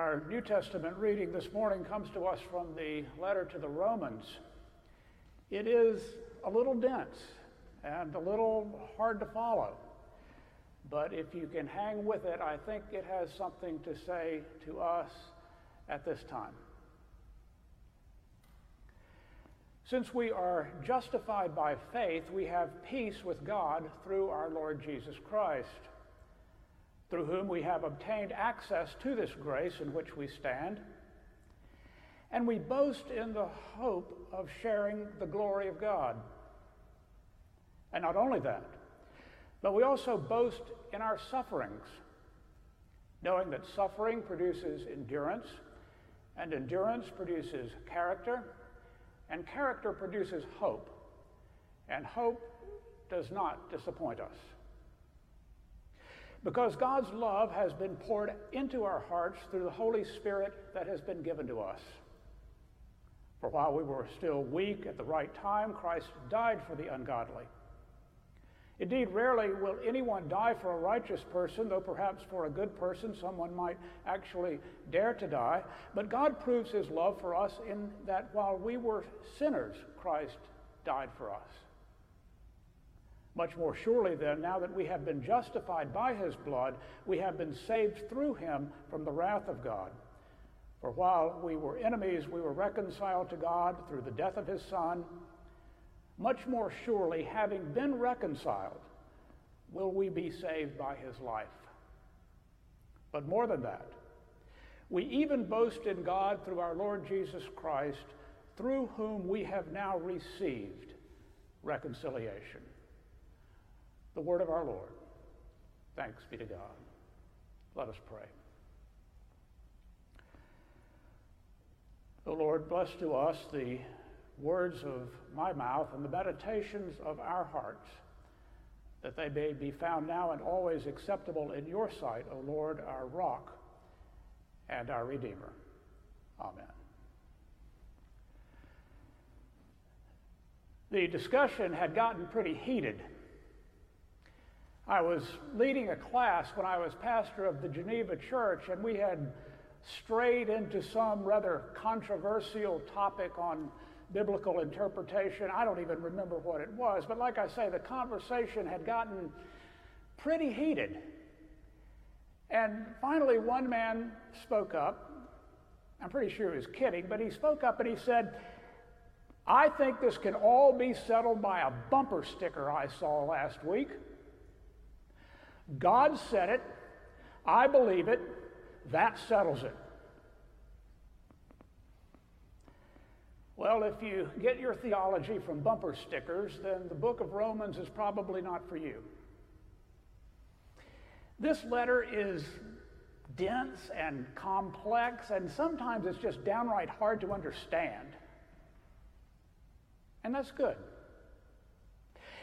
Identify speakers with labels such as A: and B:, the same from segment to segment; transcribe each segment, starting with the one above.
A: Our New Testament reading this morning comes to us from the letter to the Romans. It is a little dense and a little hard to follow, but if you can hang with it, I think it has something to say to us at this time. Since we are justified by faith, we have peace with God through our Lord Jesus Christ through whom we have obtained access to this grace in which we stand. And we boast in the hope of sharing the glory of God. And not only that, but we also boast in our sufferings, knowing that suffering produces endurance, and endurance produces character, and character produces hope, and hope does not disappoint us. Because God's love has been poured into our hearts through the Holy Spirit that has been given to us. For while we were still weak at the right time, Christ died for the ungodly. Indeed, rarely will anyone die for a righteous person, though perhaps for a good person someone might actually dare to die. But God proves his love for us in that while we were sinners, Christ died for us. Much more surely, then, now that we have been justified by his blood, we have been saved through him from the wrath of God. For while we were enemies, we were reconciled to God through the death of his Son. Much more surely, having been reconciled, will we be saved by his life. But more than that, we even boast in God through our Lord Jesus Christ, through whom we have now received reconciliation. The word of our Lord. Thanks be to God. Let us pray. O Lord, bless to us the words of my mouth and the meditations of our hearts, that they may be found now and always acceptable in your sight, O Lord, our rock and our Redeemer. Amen. The discussion had gotten pretty heated I was leading a class when I was pastor of the Geneva Church, and we had strayed into some rather controversial topic on biblical interpretation. I don't even remember what it was, but like I say, the conversation had gotten pretty heated. And finally, one man spoke up. I'm pretty sure he was kidding, but he spoke up and he said, I think this can all be settled by a bumper sticker I saw last week. God said it. I believe it. That settles it. Well, if you get your theology from bumper stickers, then the book of Romans is probably not for you. This letter is dense and complex, and sometimes it's just downright hard to understand. And that's good.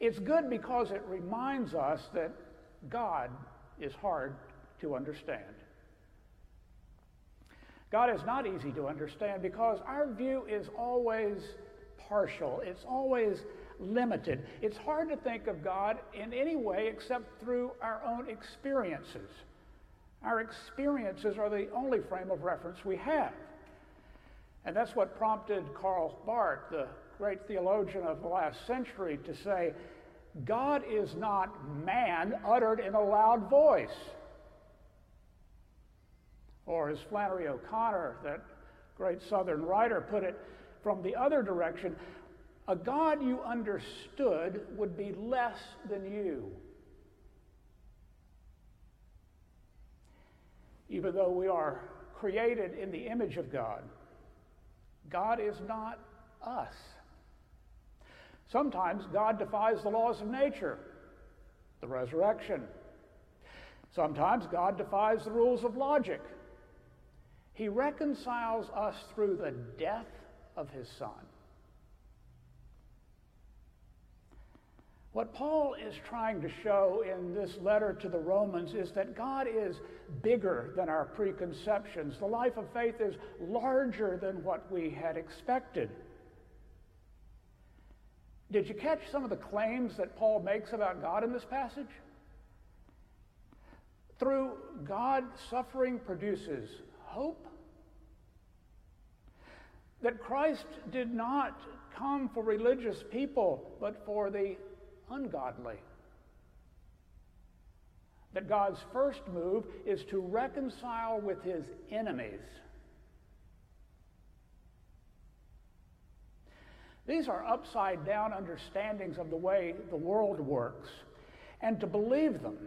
A: It's good because it reminds us that God is hard to understand. God is not easy to understand because our view is always partial, it's always limited. It's hard to think of God in any way except through our own experiences. Our experiences are the only frame of reference we have. And that's what prompted Karl Barth, the great theologian of the last century, to say, God is not man uttered in a loud voice. Or as Flannery O'Connor, that great Southern writer, put it from the other direction, a God you understood would be less than you. Even though we are created in the image of God, God is not us. Sometimes God defies the laws of nature, the resurrection. Sometimes God defies the rules of logic. He reconciles us through the death of his Son. What Paul is trying to show in this letter to the Romans is that God is bigger than our preconceptions. The life of faith is larger than what we had expected. Did you catch some of the claims that Paul makes about God in this passage? Through God, suffering produces hope? That Christ did not come for religious people, but for the ungodly. That God's first move is to reconcile with his enemies. These are upside down understandings of the way the world works. And to believe them,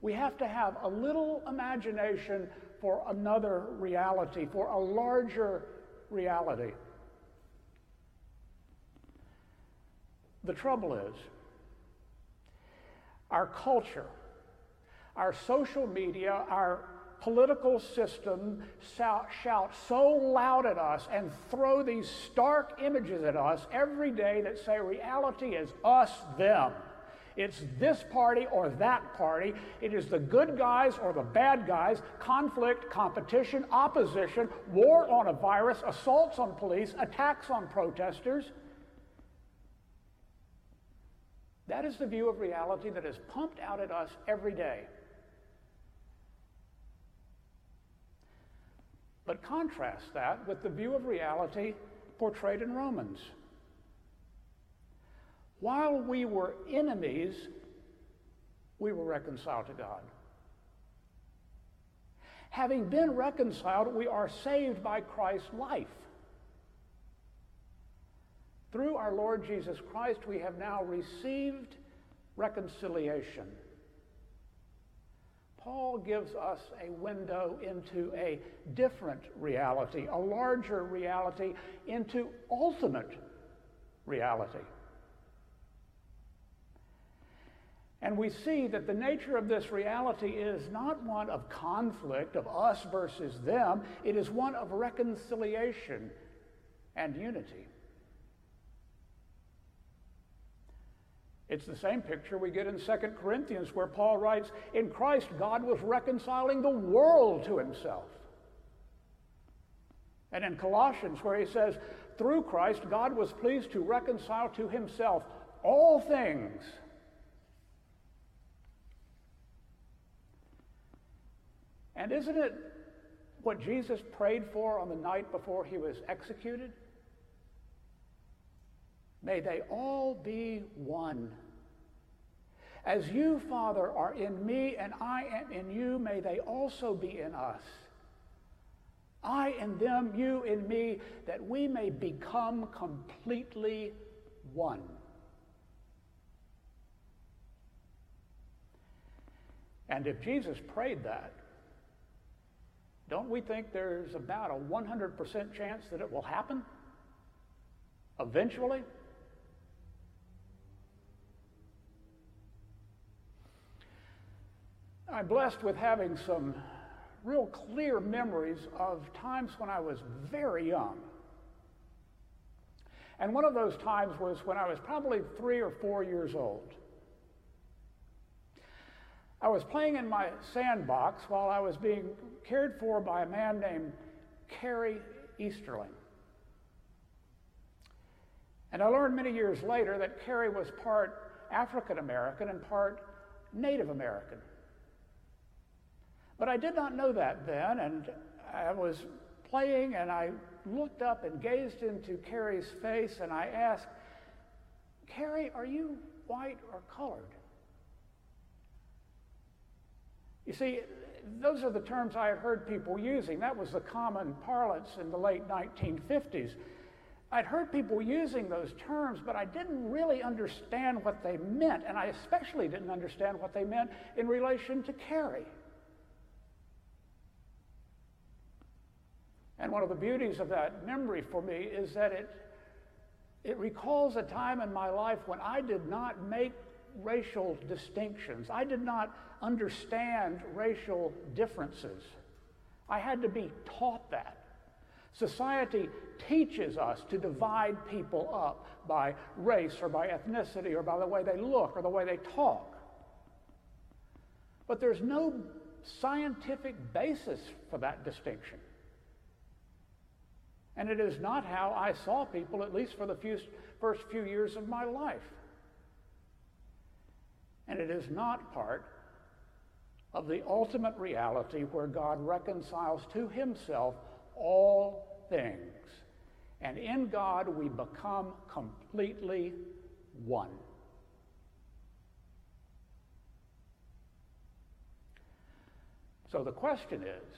A: we have to have a little imagination for another reality, for a larger reality. The trouble is, our culture, our social media, our political system shout, shout so loud at us and throw these stark images at us every day that say reality is us, them. It's this party or that party. It is the good guys or the bad guys, conflict, competition, opposition, war on a virus, assaults on police, attacks on protesters. That is the view of reality that is pumped out at us every day. But contrast that with the view of reality portrayed in Romans. While we were enemies, we were reconciled to God. Having been reconciled, we are saved by Christ's life. Through our Lord Jesus Christ, we have now received reconciliation. Paul gives us a window into a different reality, a larger reality, into ultimate reality. And we see that the nature of this reality is not one of conflict, of us versus them, it is one of reconciliation and unity. It's the same picture we get in 2 Corinthians, where Paul writes, In Christ, God was reconciling the world to himself. And in Colossians, where he says, Through Christ, God was pleased to reconcile to himself all things. And isn't it what Jesus prayed for on the night before he was executed? May they all be one. As you, Father, are in me and I am in you, may they also be in us. I in them, you in me, that we may become completely one. And if Jesus prayed that, don't we think there's about a 100% chance that it will happen eventually? I'm blessed with having some real clear memories of times when I was very young. And one of those times was when I was probably three or four years old. I was playing in my sandbox while I was being cared for by a man named Kerry Easterling. And I learned many years later that Kerry was part African American and part Native American. But I did not know that then, and I was playing and I looked up and gazed into Kerry's face and I asked, Kerry, are you white or colored? You see, those are the terms I had heard people using. That was the common parlance in the late 1950s. I'd heard people using those terms, but I didn't really understand what they meant, and I especially didn't understand what they meant in relation to Kerry. And one of the beauties of that memory for me is that it, it recalls a time in my life when I did not make racial distinctions. I did not understand racial differences. I had to be taught that. Society teaches us to divide people up by race or by ethnicity or by the way they look or the way they talk. But there's no scientific basis for that distinction. And it is not how I saw people, at least for the few, first few years of my life. And it is not part of the ultimate reality where God reconciles to himself all things. And in God we become completely one. So the question is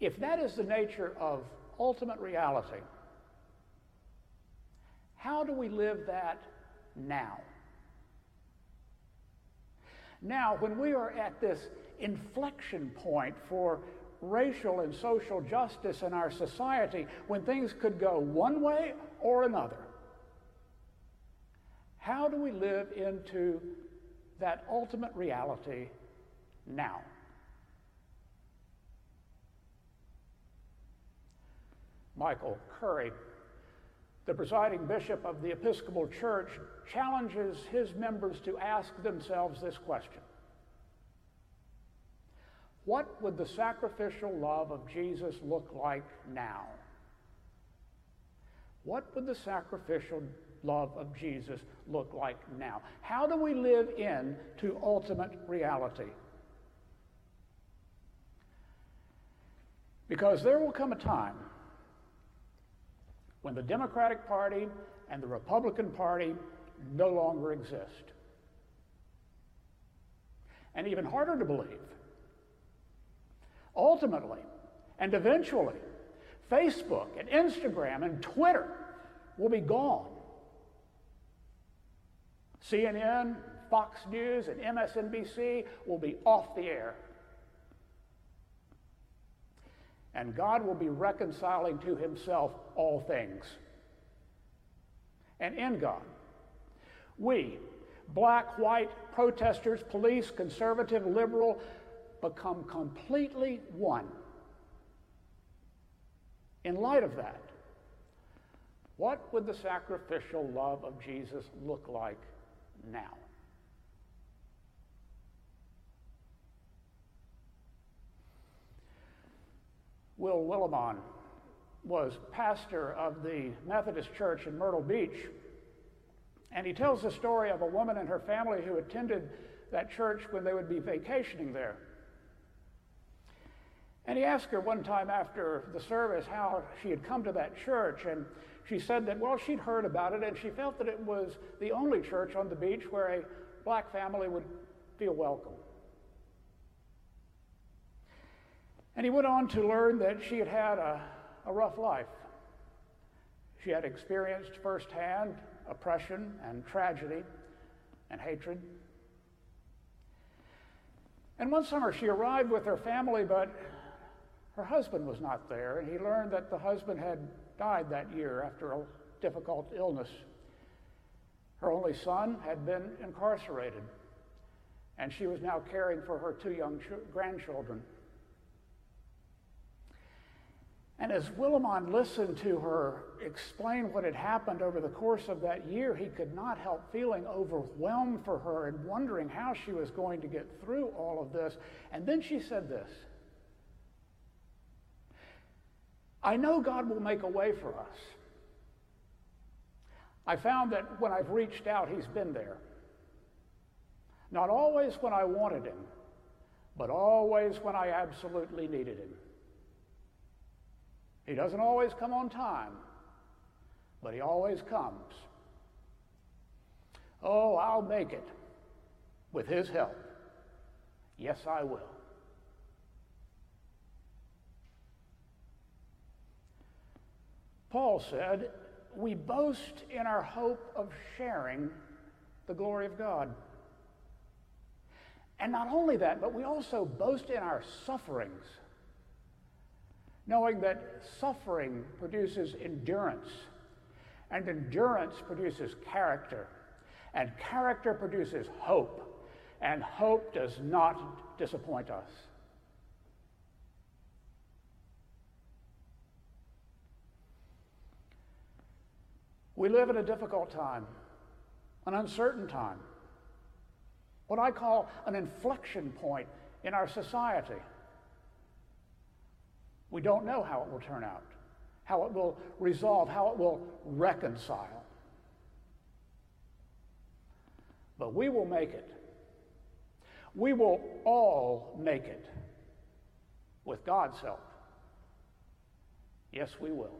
A: if that is the nature of ultimate reality, how do we live that now? Now, when we are at this inflection point for racial and social justice in our society, when things could go one way or another, how do we live into that ultimate reality now? Michael Curry the presiding bishop of the Episcopal Church challenges his members to ask themselves this question What would the sacrificial love of Jesus look like now? What would the sacrificial love of Jesus look like now? How do we live in to ultimate reality? Because there will come a time when the Democratic Party and the Republican Party no longer exist. And even harder to believe, ultimately and eventually, Facebook and Instagram and Twitter will be gone. CNN, Fox News, and MSNBC will be off the air. And God will be reconciling to himself all things. And in God, we, black, white, protesters, police, conservative, liberal, become completely one. In light of that, what would the sacrificial love of Jesus look like now? Will Willimon was pastor of the Methodist Church in Myrtle Beach. And he tells the story of a woman and her family who attended that church when they would be vacationing there. And he asked her one time after the service how she had come to that church, and she said that, well, she'd heard about it, and she felt that it was the only church on the beach where a black family would feel welcome. And he went on to learn that she had had a, a rough life. She had experienced firsthand oppression and tragedy and hatred. And one summer she arrived with her family, but her husband was not there, and he learned that the husband had died that year after a difficult illness. Her only son had been incarcerated, and she was now caring for her two young ch- grandchildren. And as Willimon listened to her explain what had happened over the course of that year, he could not help feeling overwhelmed for her and wondering how she was going to get through all of this. And then she said this I know God will make a way for us. I found that when I've reached out, He's been there. Not always when I wanted Him, but always when I absolutely needed Him. He doesn't always come on time, but he always comes. Oh, I'll make it with his help. Yes, I will. Paul said, We boast in our hope of sharing the glory of God. And not only that, but we also boast in our sufferings knowing that suffering produces endurance, and endurance produces character, and character produces hope, and hope does not disappoint us. We live in a difficult time, an uncertain time, what I call an inflection point in our society. We don't know how it will turn out, how it will resolve, how it will reconcile. But we will make it. We will all make it with God's help. Yes, we will.